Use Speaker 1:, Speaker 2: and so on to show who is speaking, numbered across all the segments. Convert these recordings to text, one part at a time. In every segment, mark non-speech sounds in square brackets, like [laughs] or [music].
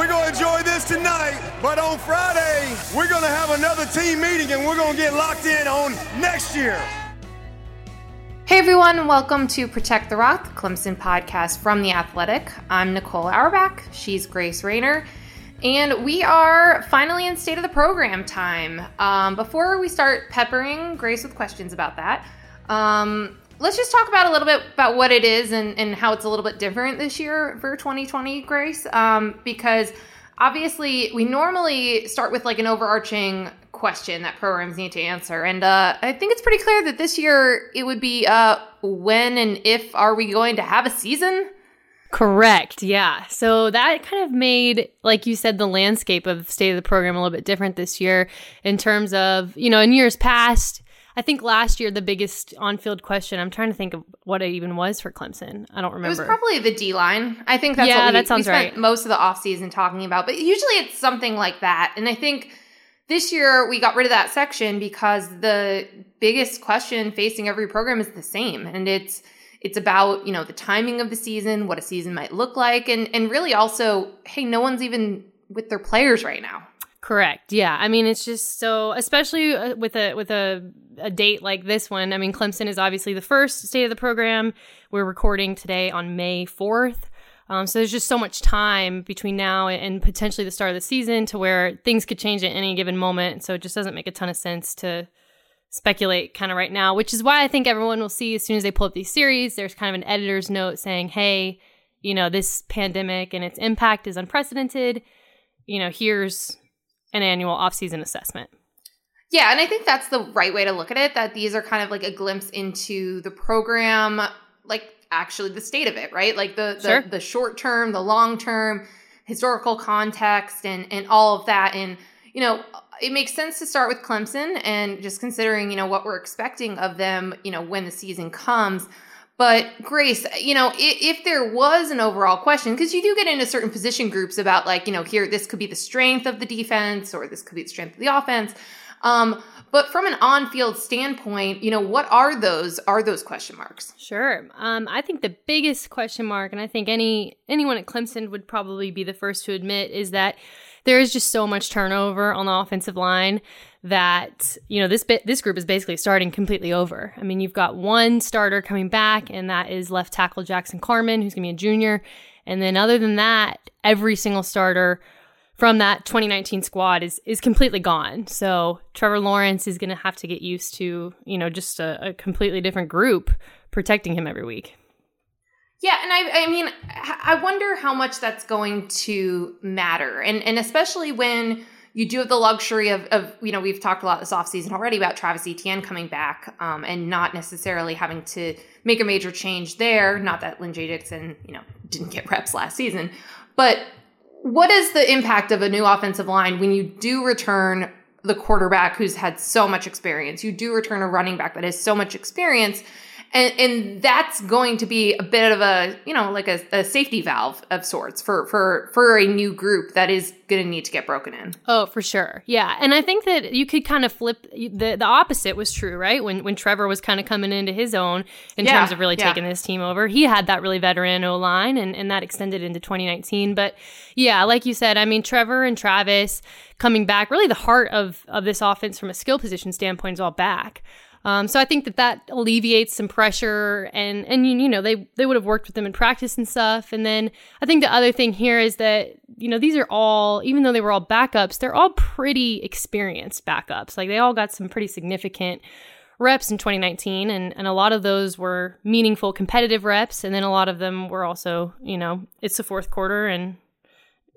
Speaker 1: we're going to enjoy this tonight, but on Friday, we're going to have another team meeting and we're going to get locked in on next year.
Speaker 2: Hey everyone, welcome to Protect the Rock, Clemson podcast from The Athletic. I'm Nicole Auerbach, she's Grace Raynor, and we are finally in state of the program time. Um, before we start peppering Grace with questions about that, um, let's just talk about a little bit about what it is and, and how it's a little bit different this year for 2020, Grace, um, because obviously we normally start with like an overarching question that programs need to answer. And uh, I think it's pretty clear that this year it would be uh, when and if are we going to have a season?
Speaker 3: Correct. Yeah. So that kind of made, like you said, the landscape of state of the program a little bit different this year in terms of, you know, in years past, I think last year the biggest on-field question. I'm trying to think of what it even was for Clemson. I don't remember.
Speaker 2: It was probably the D line. I think that's
Speaker 3: yeah,
Speaker 2: what we,
Speaker 3: that sounds
Speaker 2: we spent
Speaker 3: right.
Speaker 2: most of the offseason talking about. But usually it's something like that. And I think this year we got rid of that section because the biggest question facing every program is the same, and it's it's about you know the timing of the season, what a season might look like, and and really also, hey, no one's even with their players right now.
Speaker 3: Correct. Yeah. I mean, it's just so, especially uh, with a with a a date like this one. I mean, Clemson is obviously the first state of the program. We're recording today on May fourth. Um, so there's just so much time between now and potentially the start of the season to where things could change at any given moment. So it just doesn't make a ton of sense to speculate kind of right now, which is why I think everyone will see as soon as they pull up these series, there's kind of an editor's note saying, hey, you know, this pandemic and its impact is unprecedented. You know, here's an annual off-season assessment.
Speaker 2: Yeah, and I think that's the right way to look at it. That these are kind of like a glimpse into the program, like actually the state of it, right? Like the the,
Speaker 3: Sure.
Speaker 2: the short term, the long term, historical context, and and all of that. And you know, it makes sense to start with Clemson and just considering you know what we're expecting of them, you know, when the season comes. But Grace, you know, if, if there was an overall question, because you do get into certain position groups about like, you know, here this could be the strength of the defense or this could be the strength of the offense. Um, but from an on-field standpoint, you know, what are those are those question marks?
Speaker 3: Sure. Um, I think the biggest question mark, and I think any anyone at Clemson would probably be the first to admit, is that there is just so much turnover on the offensive line that you know this bit this group is basically starting completely over. I mean, you've got one starter coming back, and that is left tackle Jackson Carman, who's going to be a junior, and then other than that, every single starter from that 2019 squad is is completely gone. So Trevor Lawrence is going to have to get used to you know just a, a completely different group protecting him every week.
Speaker 2: Yeah, and I, I mean, I wonder how much that's going to matter, and and especially when you do have the luxury of, of you know, we've talked a lot this offseason already about Travis Etienne coming back, um, and not necessarily having to make a major change there. Not that Lynn. Dixon, you know, didn't get reps last season, but what is the impact of a new offensive line when you do return the quarterback who's had so much experience? You do return a running back that has so much experience. And, and that's going to be a bit of a, you know, like a, a safety valve of sorts for, for, for a new group that is going to need to get broken in.
Speaker 3: Oh, for sure. Yeah. And I think that you could kind of flip the the opposite was true, right? When when Trevor was kind of coming into his own in
Speaker 2: Yeah,
Speaker 3: terms of really
Speaker 2: yeah.
Speaker 3: taking this team over. He had that really veteran O line and, and that extended into 2019. But yeah, like you said, I mean Trevor and Travis coming back, really the heart of of this offense from a skill position standpoint is all back. Um, so I think that that alleviates some pressure, and and you, know they they would have worked with them in practice and stuff. And then I think the other thing here is that you know these are all even though they were all backups, they're all pretty experienced backups. Like they all got some pretty significant reps in 2019, and and a lot of those were meaningful competitive reps, and then a lot of them were also you know it's the fourth quarter and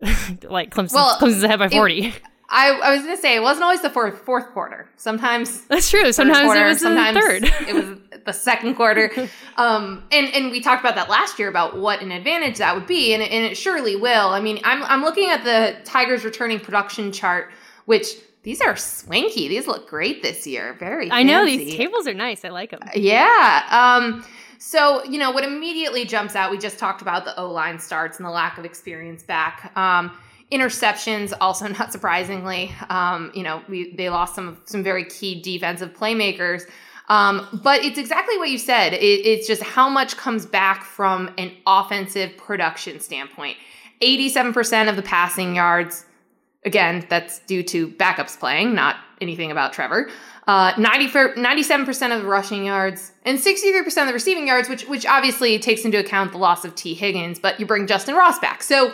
Speaker 3: [laughs] like Clemson,
Speaker 2: Well,
Speaker 3: Clemson's ahead by
Speaker 2: it-
Speaker 3: 40.
Speaker 2: I, I was going to say it wasn't always the fourth, fourth quarter. Sometimes [laughs]
Speaker 3: That's true. Sometimes
Speaker 2: quarter,
Speaker 3: it was
Speaker 2: sometimes
Speaker 3: the third. [laughs]
Speaker 2: it was the second quarter. [laughs] Um, and and we talked about that last year about what an advantage that would be, and it, and it surely will. I mean, I'm I'm looking at the Tigers returning production chart, which these are swanky. These look great this year. Very.
Speaker 3: I know these tables are nice. I like them.
Speaker 2: Yeah. Um, so, you know, what immediately jumps out, we just talked about the O line starts and the lack of experience back. Um, interceptions, also [laughs] not surprisingly. Um, you know, we, they lost some some very key defensive playmakers. Um, but it's exactly what you said. It, it's just how much comes back from an offensive production standpoint. 87% of the passing yards. Again, that's due to backups playing, not anything about Trevor. Uh, 90 97% of the rushing yards and 63% of the receiving yards, which which obviously takes into account the loss of Tee Higgins, but you bring Justin Ross back. So,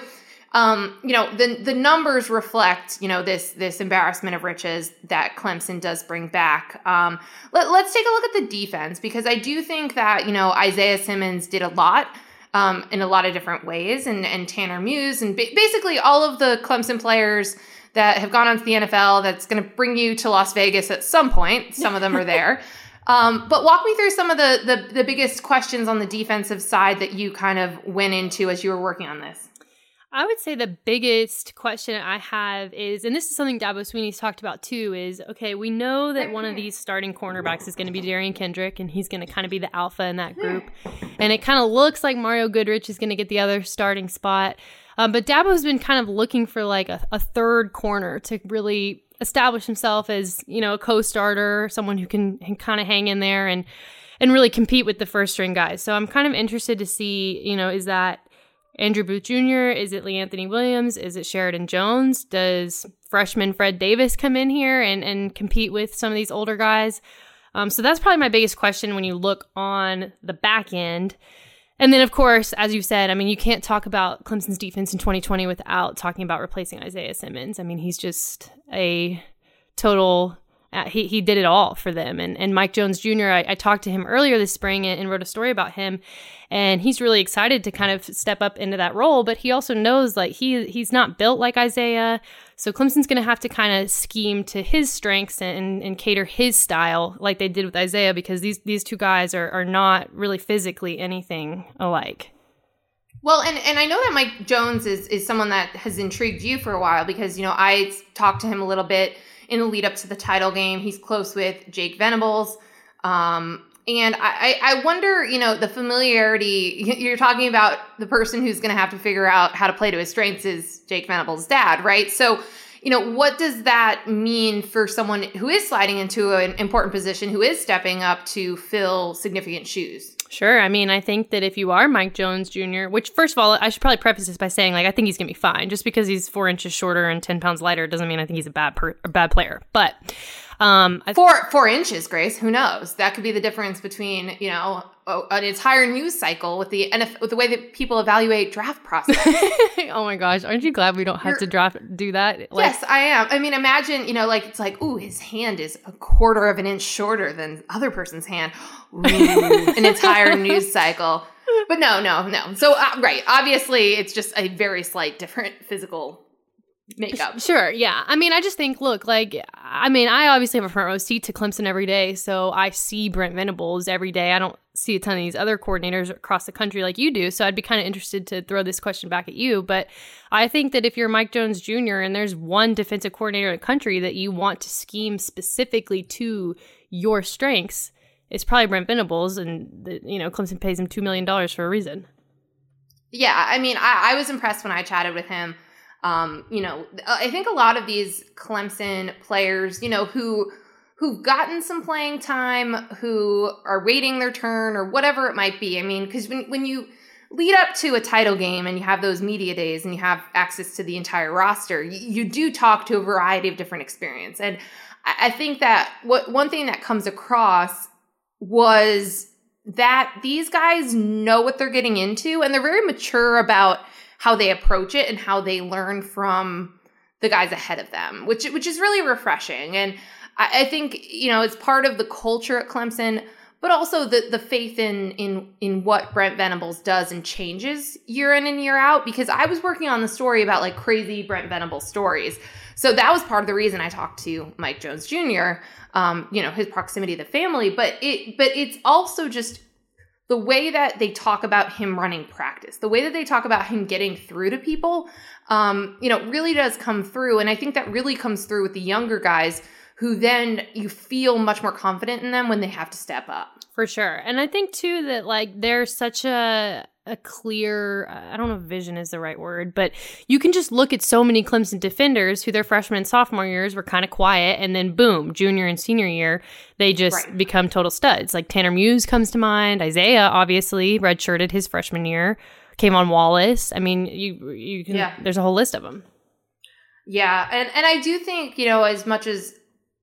Speaker 2: um, you know, the the numbers reflect, you know, this this embarrassment of riches that Clemson does bring back. Um, let, let's take a look at the defense because I do think that, you know, Isaiah Simmons did a lot um, in a lot of different ways, and and Tanner Muse, and ba- basically all of the Clemson players that have gone on to the NFL that's going to bring you to Las Vegas at some point. Some of them are there. [laughs] Um, but walk me through some of the, the, the biggest questions on the defensive side that you kind of went into as you were working on this.
Speaker 3: I would say the biggest question I have is, and this is something Dabo Swinney's talked about too, is okay, we know that one of these starting cornerbacks is going to be Derion Kendrick, and he's going to kind of be the alpha in that group. And it kind of looks like Mario Goodrich is going to get the other starting spot. Um, but Dabo's been kind of looking for like a, a third corner to really establish himself as, you know, a co-starter, someone who can, can kind of hang in there and and really compete with the first string guys. So I'm kind of interested to see, you know, is that Andrew Booth Jr.? Is it LeAnthony Williams? Is it Sheridan Jones? Does freshman Fred Davis come in here and, and compete with some of these older guys? Um, so that's probably my biggest question when you look on the back end. And then, of course, as you said, I mean, you can't talk about Clemson's defense in 2020 without talking about replacing Isaiah Simmons. I mean, he's just a total uh, he, he did it all for them. And, and Mike Jones Jr., I, I talked to him earlier this spring and, and, wrote a story about him. And he's really excited to kind of step up into that role. But he also knows like he he's not built like Isaiah. So Clemson's going to have to kind of scheme to his strengths and, and cater his style like they did with Isaiah because these, these two guys are, are not really physically anything alike.
Speaker 2: Well, and, and I know that Mike Jones is, is someone that has intrigued you for a while because, you know, I talked to him a little bit – in the lead up to the title game. He's close with Jake Venables. Um, and I, I wonder, you know, the familiarity [laughs] you're talking about the person who's going to have to figure out how to play to his strengths is Jake Venables' dad, right? So, you know, what does that mean for someone who is sliding into an important position, who is stepping up to fill significant shoes?
Speaker 3: Sure. I mean, I think that if you are Mike Jones Jr., which first of all, I should probably preface this by saying, like, I think he's gonna be fine. Just because he's four inches shorter and ten pounds lighter doesn't mean I think he's a bad per- a bad player. But
Speaker 2: um, four four inches, Grace. Who knows? That could be the difference between you know an entire news cycle with the NF- with the way that people evaluate draft process. [laughs]
Speaker 3: oh my gosh, aren't you glad we don't have You're, to draft do that?
Speaker 2: Like, yes, I am. I mean, imagine you know, like it's like, ooh, his hand is a quarter of an inch shorter than other person's hand. [laughs] Ooh, an entire news cycle. But no, no, no. So uh, right, obviously, it's just a very slight different physical makeup.
Speaker 3: Sure, yeah. I mean, I just think, look, like, I mean, I obviously have a front row seat to Clemson every day, so I see Brent Venables every day. I don't see a ton of these other coordinators across the country like you do, so I'd be kind of interested to throw this question back at you. But I think that if you're Mike Jones Jr. and there's one defensive coordinator in the country that you want to scheme specifically to your strengths, it's probably Brent Venables, and the, you know Clemson pays him two million dollars for a reason.
Speaker 2: Yeah, I mean, I, I was impressed when I chatted with him um, you know, I think a lot of these Clemson players, you know, who who've gotten some playing time, who are waiting their turn or whatever it might be. I mean, because when when you lead up to a title game and you have those media days and you have access to the entire roster, you, you do talk to a variety of different experience. And I, I think that what one thing that comes across was that these guys know what they're getting into and they're very mature about how they approach it and how they learn from the guys ahead of them, which which is really refreshing. And I, I think you know it's part of the culture at Clemson, but also the the faith in in in what Brent Venables does and changes year in and year out. Because I was working on the story about like crazy Brent Venables stories. So that was part of the reason I talked to Mike Jones Jr. Um, you know, his proximity to the family, but it but it's also just the way that they talk about him running practice, the way that they talk about him getting through to people, um, you know, really does come through. And I think that really comes through with the younger guys who then you feel much more confident in them when they have to step up.
Speaker 3: For sure. And I think too that like there's such a a clear I don't know if vision is the right word, but you can just look at so many Clemson defenders who their freshman and sophomore years were kind of quiet and then boom, junior and senior year, they just right. become total studs. Like Tanner Muse comes to mind, Isaiah obviously redshirted his freshman year. K'Von Wallace. I mean, you you can.
Speaker 2: Yeah.
Speaker 3: There's a whole list of them.
Speaker 2: Yeah, and and I do think you know as much as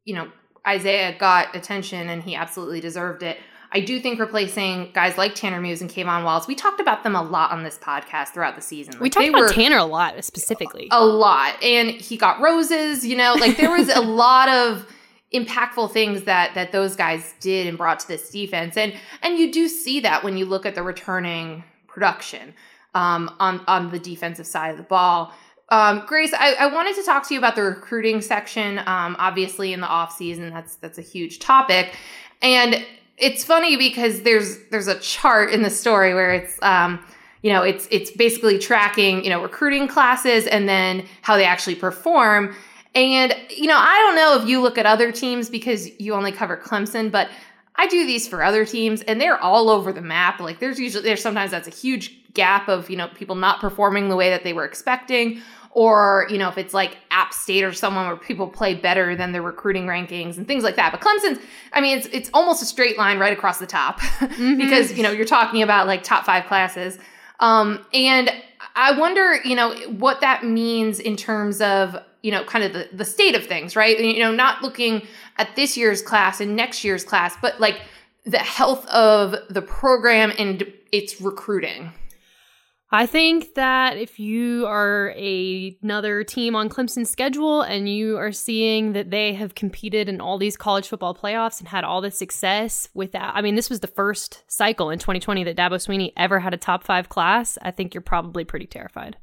Speaker 2: you know Isaiah got attention and he absolutely deserved it. I do think replacing guys like Tanner Muse and K'Von Wallace, we talked about them a lot on this podcast throughout the season.
Speaker 3: we
Speaker 2: Like,
Speaker 3: talked
Speaker 2: they
Speaker 3: about
Speaker 2: were
Speaker 3: Tanner a lot specifically.
Speaker 2: a lot, and he got roses. You know, like there was a [laughs] lot of impactful things that that those guys did and brought to this defense, and and you do see that when you look at the returning production um, on on the defensive side of the ball. Um, Grace, I, I wanted to talk to you about the recruiting section. Um, obviously, in the off season, that's that's a huge topic, and it's funny because there's there's a chart in the story where it's um, you know it's it's basically tracking you know recruiting classes and then how they actually perform. And you know, I don't know if you look at other teams because you only cover Clemson, but I do these for other teams and they're all over the map. Like there's usually there's sometimes that's a huge gap of, you know, people not performing the way that they were expecting or, you know, if it's like App State or someone where people play better than their recruiting rankings and things like that. But Clemson's I mean, it's it's almost a straight line right across the top [laughs] because, you know, you're talking about like top 5 classes. Um and I wonder, you know, what that means in terms of you know, kind of the, the state of things, right? You know, not looking at this year's class and next year's class, but like the health of the program and its recruiting.
Speaker 3: I think that if you are a, another team on Clemson's schedule and you are seeing that they have competed in all these college football playoffs and had all this success without, I mean, this was the first cycle in 2020 that Dabo Swinney ever had a top five class. I think you're probably pretty terrified.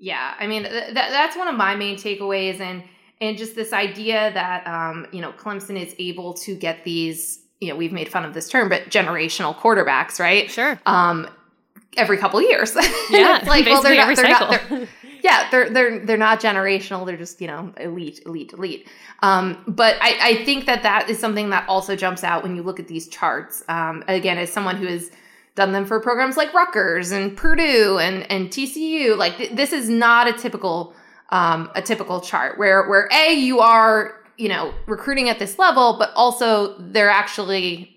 Speaker 2: Yeah, I mean th- that's one of my main takeaways, and and just this idea that um, you know Clemson is able to get these. You know, we've made fun of this term, but generational quarterbacks, right?
Speaker 3: Sure.
Speaker 2: Um, every couple years. [laughs]
Speaker 3: Yeah,
Speaker 2: like well, they're not, they're not, they're, yeah, they're they're they're not generational. They're just you know elite, elite, elite. Um, but I, I think that that is something that also jumps out when you look at these charts. Um, again, as someone who has done them for programs like Rutgers and Purdue and and TCU, like th- this is not a typical um, a typical chart where where a you are you know recruiting at this level, but also they're actually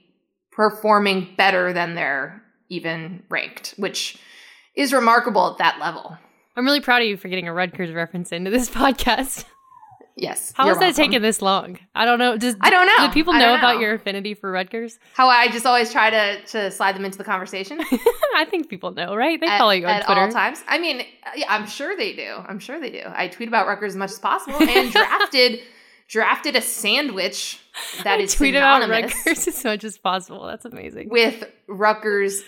Speaker 2: performing better than they're even ranked, which is remarkable at that level.
Speaker 3: I'm really proud of you for getting a Rutgers reference into this [laughs] podcast.
Speaker 2: Yes.
Speaker 3: How has that taken this long? I don't know. Does,
Speaker 2: I don't know.
Speaker 3: Do people
Speaker 2: I
Speaker 3: know about your affinity for Rutgers?
Speaker 2: How I just always try to to slide them into the conversation [laughs]
Speaker 3: I think people know, right? They
Speaker 2: at,
Speaker 3: follow you on
Speaker 2: at
Speaker 3: Twitter.
Speaker 2: all times. I mean, yeah, I'm sure they do. I'm sure they do. I tweet about Rutgers as much as possible and [laughs] drafted drafted a sandwich that is
Speaker 3: tweet about
Speaker 2: synonymous
Speaker 3: Rutgers [laughs] as much as possible. That's amazing.
Speaker 2: with Rutgers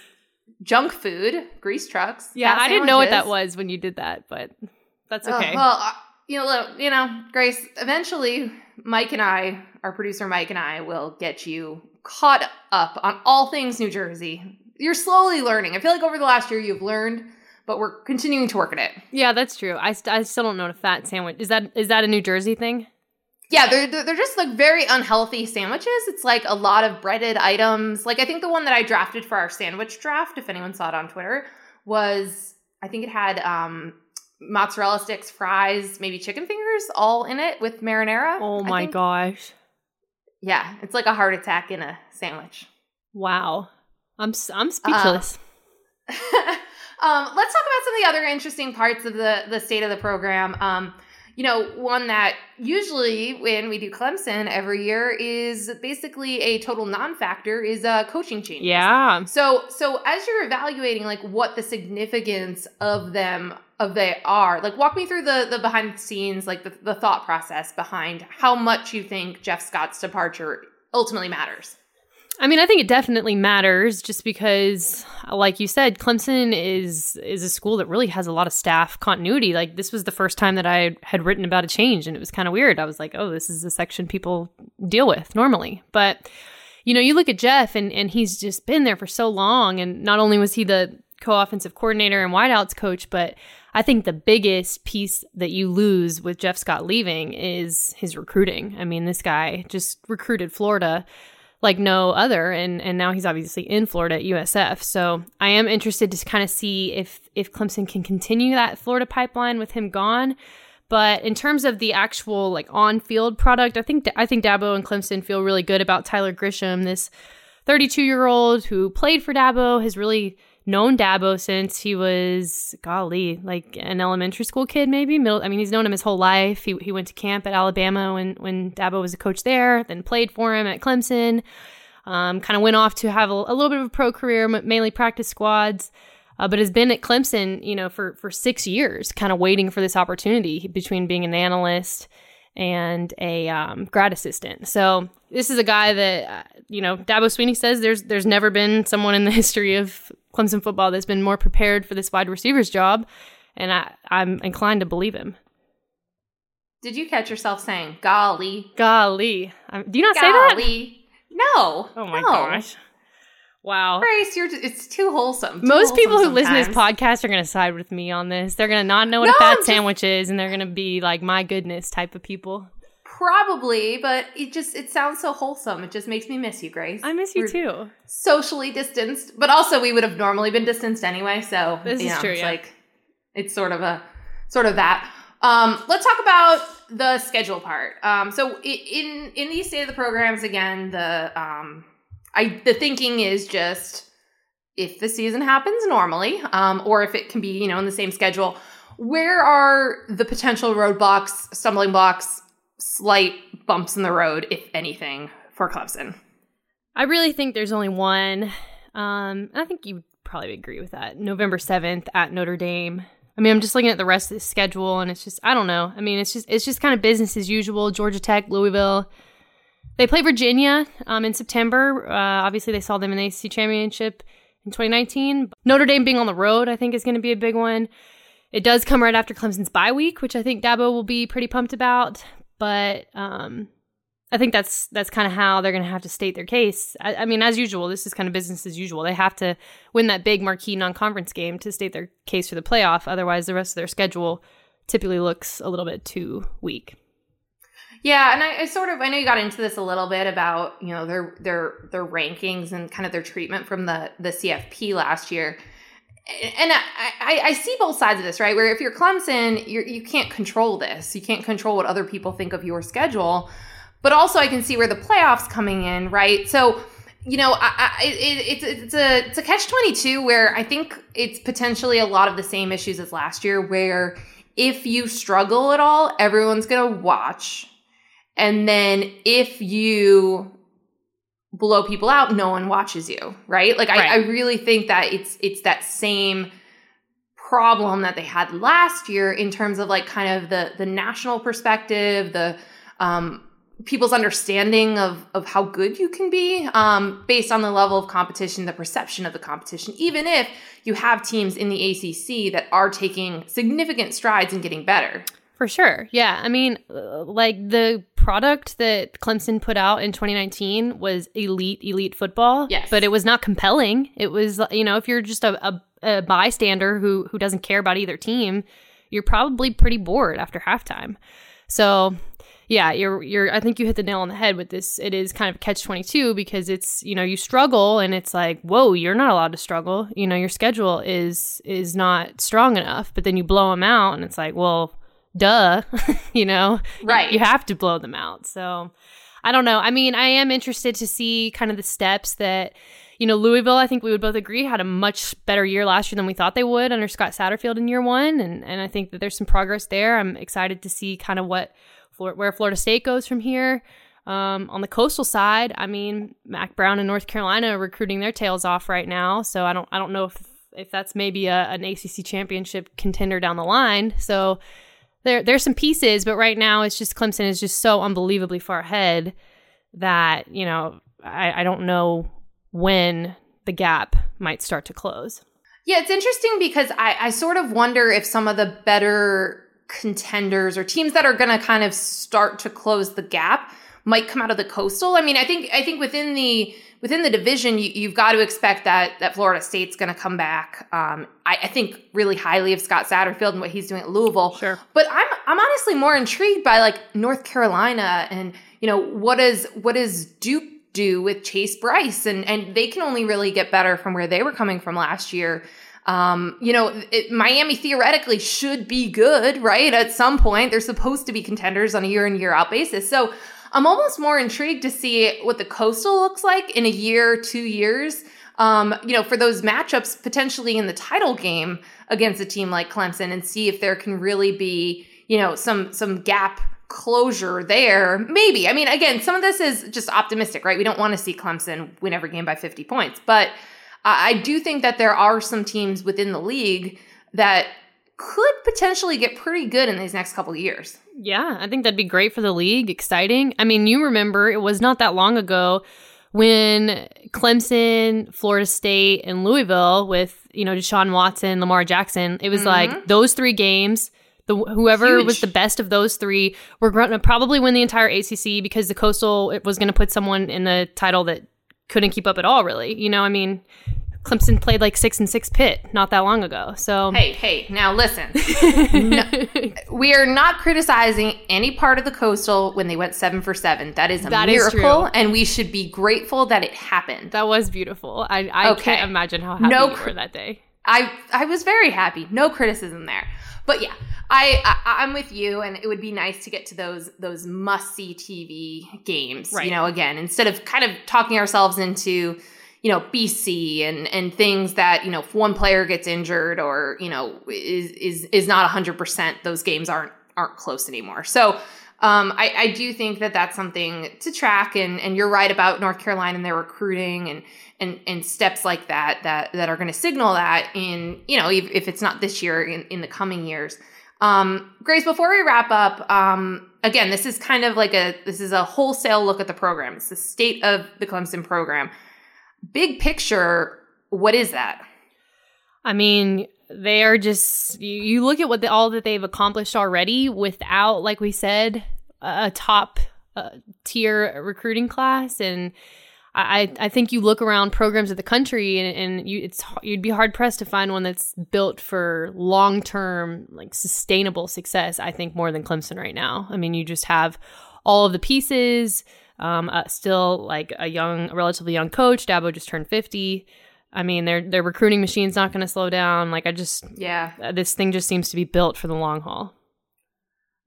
Speaker 2: junk food, grease trucks.
Speaker 3: yeah, I didn't know what that was when you did that, but that's okay.
Speaker 2: well, uh, you know, look, you know, Grace. Eventually, Mike and I, our producer Mike and I, will get you caught up on all things New Jersey. You're slowly learning. I feel like over the last year you've learned, but we're continuing to work at it.
Speaker 3: yeah, that's true. I, st- I still don't know what a fat sandwich is. That is that a New Jersey thing?
Speaker 2: Yeah, they're they're they're just like very unhealthy sandwiches. It's like a lot of breaded items. Like I think the one that I drafted for our sandwich draft, if anyone saw it on Twitter, was I think it had um mozzarella sticks, fries, maybe chicken fingers, all in it with marinara.
Speaker 3: Oh my gosh!
Speaker 2: Yeah, it's like a heart attack in a sandwich.
Speaker 3: Wow, I'm I'm speechless. [laughs]
Speaker 2: um, let's talk about some of the other interesting parts of the the state of the program. Um, you know, one that usually when we do Clemson every year is basically a total non-factor is uh, coaching changes.
Speaker 3: yeah,
Speaker 2: So, so as you're evaluating like what the significance of them of they are, like walk me through the the behind the scenes, like the, the thought process behind how much you think Jeff Scott's departure ultimately matters.
Speaker 3: I mean, I think it definitely matters just because, like you said, Clemson is is a school that really has a lot of staff continuity. Like this was the first time that I had written about a change, and it was kind of weird. I was like, oh, this is a section people deal with normally, but you know, you look at Jeff, and and he's just been there for so long, and not only was he the co-offensive coordinator and wideouts coach, but I think the biggest piece that you lose with Jeff Scott leaving is his recruiting. I mean, this guy just recruited Florida like no other and and now he's obviously in Florida at USF. So I am interested to kind of see if if Clemson can continue that Florida pipeline with him gone. But in terms of the actual like on-field product, I think I think Dabo and Clemson feel really good about Tyler Grisham, this 32 year old who played for Dabo, has really known Dabo since he was, golly, like an elementary school kid, maybe middle. I mean, he's known him his whole life. He, he went to camp at Alabama when, when Dabo was a coach there, then played for him at Clemson. Um, kind of went off to have a, a, little bit of a pro career, mainly practice squads, uh, but has been at Clemson, you know, for, for six years, kind of waiting for this opportunity between being an analyst and a um, grad assistant. So this is a guy that uh, you know Dabo Swinney says there's there's never been someone in the [laughs] history of Clemson football that's been more prepared for this wide receivers job, and I, I'm inclined to believe him.
Speaker 2: Did you catch yourself saying "golly"?
Speaker 3: Golly, um, do you not
Speaker 2: golly.
Speaker 3: say that?
Speaker 2: No.
Speaker 3: Oh my
Speaker 2: no.
Speaker 3: gosh. Wow.
Speaker 2: Grace, you're it's too wholesome. Too
Speaker 3: Most
Speaker 2: wholesome
Speaker 3: people who
Speaker 2: sometimes.
Speaker 3: listen to this podcast are going to side with me on this. They're going to not know what
Speaker 2: No,
Speaker 3: a fat
Speaker 2: just-
Speaker 3: sandwich is, and they're going to be like, "My goodness," type of people.
Speaker 2: Probably, but it just it sounds so wholesome. It just makes me miss you, Grace.
Speaker 3: I miss you
Speaker 2: We're
Speaker 3: too.
Speaker 2: Socially distanced, but also we would have normally been distanced anyway. So
Speaker 3: This is
Speaker 2: know,
Speaker 3: true,
Speaker 2: It's
Speaker 3: yeah.
Speaker 2: like it's sort of a sort of that. Um, let's talk about the schedule part. Um, so in in these state of the programs again, the um, I the thinking is just if the season happens normally, um, or if it can be you know in the same schedule, where are the potential roadblocks, stumbling blocks, slight bumps in the road, if anything, for Clemson?
Speaker 3: I really think there's only one. Um, I think you probably agree with that. November 7th at Notre Dame. I mean, I'm just looking at the rest of the schedule and it's just I don't know. I mean, it's just it's just kind of business as usual. Georgia Tech, Louisville. They play Virginia um, in September. Uh, obviously, they saw them in the ACC championship in 2019. Notre Dame being on the road, I think, is going to be a big one. It does come right after Clemson's bye week, which I think Dabo will be pretty pumped about. But um, I think that's that's kind of how they're going to have to state their case. I, I mean, as usual, this is kind of business as usual. They have to win that big marquee non-conference game to state their case for the playoff. Otherwise, the rest of their schedule typically looks a little bit too weak.
Speaker 2: Yeah, and I, I sort of I know you got into this a little bit about you know their their their rankings and kind of their treatment from the the CFP last year, and I, I, I see both sides of this right. Where if you're Clemson, you're, you can't control this. You can't control what other people think of your schedule, but also I can see where the playoffs coming in right. So you know, I, I, it, it's it's a it's a catch twenty two where I think it's potentially a lot of the same issues as last year. Where if you struggle at all, everyone's gonna watch, and then if you blow people out, no one watches you, right? Like
Speaker 3: Right.
Speaker 2: I, I really think that it's it's that same problem that they had last year in terms of like kind of the the national perspective, the um people's understanding of of how good you can be um, based on the level of competition, the perception of the competition. Even if you have teams in the ACC that are taking significant strides in getting better.
Speaker 3: For sure. Yeah. I mean, uh, like the product that Clemson put out in 2019 was elite, elite football.
Speaker 2: Yes.
Speaker 3: But it was not compelling. It was, you know, if you're just a, a, a bystander who, who doesn't care about either team, you're probably pretty bored after halftime. So, yeah, you're you're I think you hit the nail on the head with this. It is kind of catch 22 because it's, you know, you struggle and it's like, "Whoa, you're not allowed to struggle." You know, your schedule is is not strong enough, but then you blow them out and it's like, "Well, duh." [laughs] you know.
Speaker 2: Right.
Speaker 3: You have to blow them out. So, I don't know. I mean, I am interested to see kind of the steps that you know, Louisville, I think we would both agree, had a much better year last year than we thought they would under Scott Satterfield in year one. And, and I think that there's some progress there. I'm excited to see kind of what where Florida State goes from here. Um, on the coastal side, I mean, Mack Brown and North Carolina are recruiting their tails off right now. So I don't I don't know if if that's maybe a, an ACC championship contender down the line. So there there's some pieces, but right now it's just Clemson is just so unbelievably far ahead that you know I, I don't know when the gap might start to close.
Speaker 2: Yeah, it's interesting because I, I sort of wonder if some of the better contenders or teams that are going to kind of start to close the gap might come out of the coastal. I mean, I think I think within the within the division, you, you've got to expect that that Florida State's going to come back. Um, I, I think really highly of Scott Satterfield and what he's doing at Louisville.
Speaker 3: Sure.
Speaker 2: But I'm I'm honestly more intrigued by like North Carolina and you know what is what does Duke do with Chase Brice and and they can only really get better from where they were coming from last year. Um, you know, it, Miami theoretically should be good, right? At some point, they're supposed to be contenders on a year in year out basis. So I'm almost more intrigued to see what the coastal looks like in a year, two years. um, you know, for those matchups potentially in the title game against a team like Clemson and see if there can really be, you know, some some gap closure there. Maybe. I mean, again, some of this is just optimistic, right? We don't want to see Clemson win every game by 50 points, but I do think that there are some teams within the league that could potentially get pretty good in these next couple years.
Speaker 3: Yeah, I think that'd be great for the league, exciting. I mean, you remember it was not that long ago when Clemson, Florida State, and Louisville with, you know, Deshaun Watson, Lamar Jackson, it was mm-hmm. like those three games the whoever Huge. was the best of those three were going to probably win the entire ACC because the Coastal was going to put someone in the title that couldn't keep up at all. Really, you know, I mean, Clemson played like six and six Pitt not that long ago. So
Speaker 2: hey, hey, now listen, no, [laughs] we are not criticizing any part of the Coastal when they went seven for seven. That is a that miracle, is and we should be grateful that it happened.
Speaker 3: That was beautiful. I, I okay. can't imagine how happy no, you were that day.
Speaker 2: I I was very happy. No criticism there. But yeah, I, I am with you, and it would be nice to get to those those must see TV games. Right. You know, again, instead of kind of talking ourselves into you know BC and and things that you know if one player gets injured or you know is is is not 100%, those games aren't aren't close anymore. So. Um, I, I do think that that's something to track, and, and you're right about North Carolina and their recruiting and and and steps like that that that are going to signal that in you know if, if it's not this year in, in the coming years um grace before we wrap up um again this is kind of like a this is a wholesale look at the program it's the state of the clemson program big picture what is that
Speaker 3: i mean they are just you, you look at what the, all that they've accomplished already without like we said a top uh, tier recruiting class and I, I think you look around programs of the country and, and you it's you'd be hard pressed to find one that's built for long term like sustainable success. I think more than Clemson right now. I mean, you just have all of the pieces. Um, uh, still like a young, a relatively young coach. Dabo just turned fifty. I mean, their their recruiting machine's not going to slow down. Like I just
Speaker 2: yeah,
Speaker 3: uh, this thing just seems to be built for the long haul.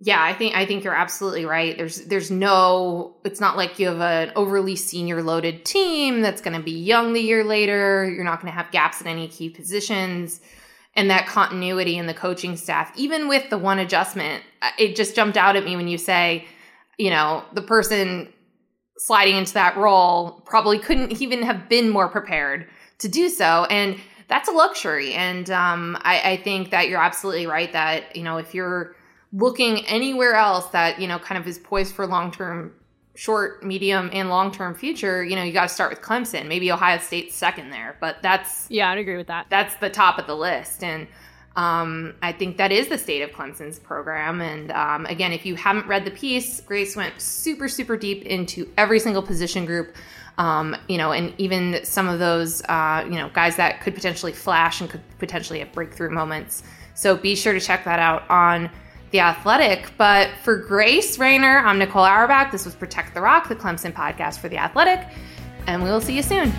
Speaker 2: Yeah, I think I think you're absolutely right. There's there's no it's not like you have an overly senior loaded team that's going to be young the year later. You're not going to have gaps in any key positions and that continuity in the coaching staff. Even with the one adjustment, uh, it just jumped out at me when you say, you know, the person sliding into that role probably couldn't even have been more prepared to do so and that's a luxury and um, I, I think that you're absolutely right that you know if you're looking anywhere else that, you know, kind of is poised for long term, short, medium, and long term future, you know, you got to start with Clemson. Maybe Ohio State's second there, but that's.
Speaker 3: Yeah, I'd agree with that.
Speaker 2: That's the top of the list. And, um, I think that is the state of Clemson's program. And um, again, if you haven't read the piece, Grace went super, super deep into every single position group. Um, you know, and even some of those, uh, you know, guys that could potentially flash and could potentially have breakthrough moments. So be sure to check that out on the Athletic. But for Grace Raynor, I'm Nicole Auerbach. This was Protect the Rock, the Clemson podcast for The Athletic. And we will see you soon.